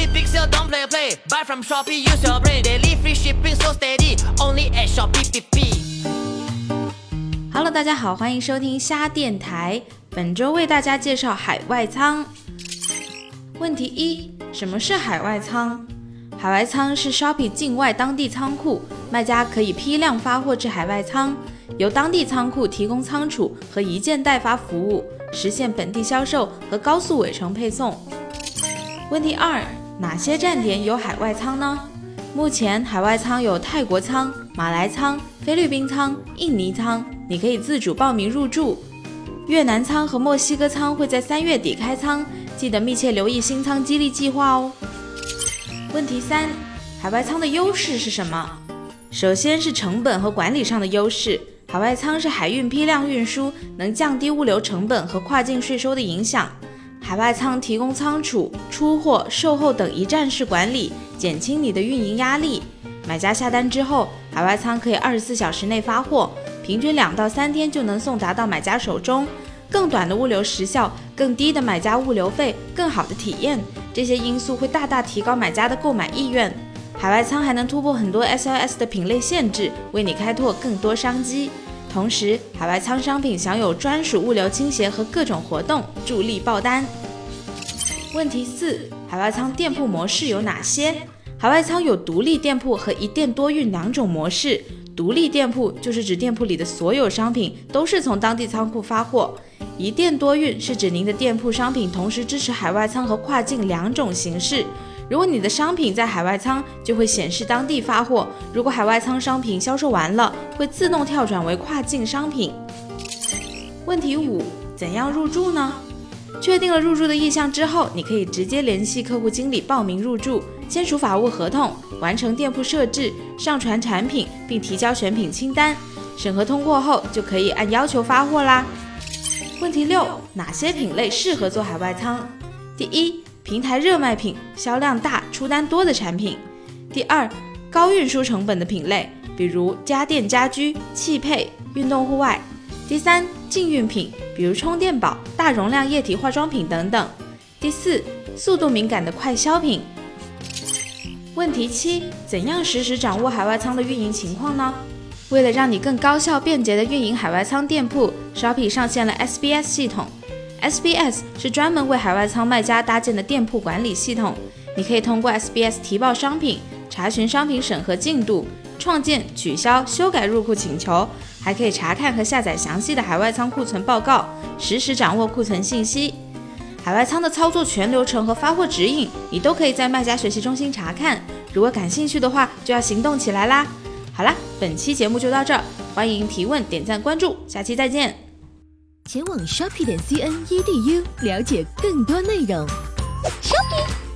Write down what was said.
big big sale, don't play play. Buy from Shopee, use your brain. Daily free shipping, so steady. Only at Shopee, PP. Hello，大家好，欢迎收听虾电台。本周为大家介绍海外仓。问题一：什么是海外仓？海外仓是 Shopee 境外当地仓库，卖家可以批量发货至海外仓，由当地仓库提供仓储和一件代发服务，实现本地销售和高速尾程配送。问题二：哪些站点有海外仓呢？目前海外仓有泰国仓、马来仓、菲律宾仓、印尼仓，你可以自主报名入住。越南仓和墨西哥仓会在三月底开仓，记得密切留意新仓激励计划哦。问题三：海外仓的优势是什么？首先是成本和管理上的优势，海外仓是海运批量运输，能降低物流成本和跨境税收的影响。海外仓提供仓储、出货、售后等一站式管理，减轻你的运营压力。买家下单之后，海外仓可以二十四小时内发货，平均两到三天就能送达到买家手中。更短的物流时效、更低的买家物流费、更好的体验，这些因素会大大提高买家的购买意愿。海外仓还能突破很多 SLS 的品类限制，为你开拓更多商机。同时，海外仓商品享有专属物流倾斜和各种活动，助力爆单。问题四：海外仓店铺模式有哪些？海外仓有独立店铺和一店多运两种模式。独立店铺就是指店铺里的所有商品都是从当地仓库发货；一店多运是指您的店铺商品同时支持海外仓和跨境两种形式。如果你的商品在海外仓，就会显示当地发货；如果海外仓商品销售完了，会自动跳转为跨境商品。问题五：怎样入驻呢？确定了入驻的意向之后，你可以直接联系客户经理报名入驻，签署法务合同，完成店铺设置，上传产品，并提交选品清单。审核通过后，就可以按要求发货啦。问题六：哪些品类适合做海外仓？第一，平台热卖品，销量大、出单多的产品；第二，高运输成本的品类，比如家电、家居、汽配、运动户外；第三，禁运品，比如充电宝、大容量液体化妆品等等。第四，速度敏感的快消品。问题七：怎样实时掌握海外仓的运营情况呢？为了让你更高效便捷地运营海外仓店铺，Shopee 上线了 SBS 系统。SBS 是专门为海外仓卖家搭建的店铺管理系统。你可以通过 SBS 提报商品，查询商品审核进度，创建、取消、修改入库请求，还可以查看和下载详细的海外仓库存报告，实时掌握库存信息。海外仓的操作全流程和发货指引，你都可以在卖家学习中心查看。如果感兴趣的话，就要行动起来啦！好啦，本期节目就到这儿，欢迎提问、点赞、关注，下期再见。前往 shopping 点 cn edu 了解更多内容。shopping。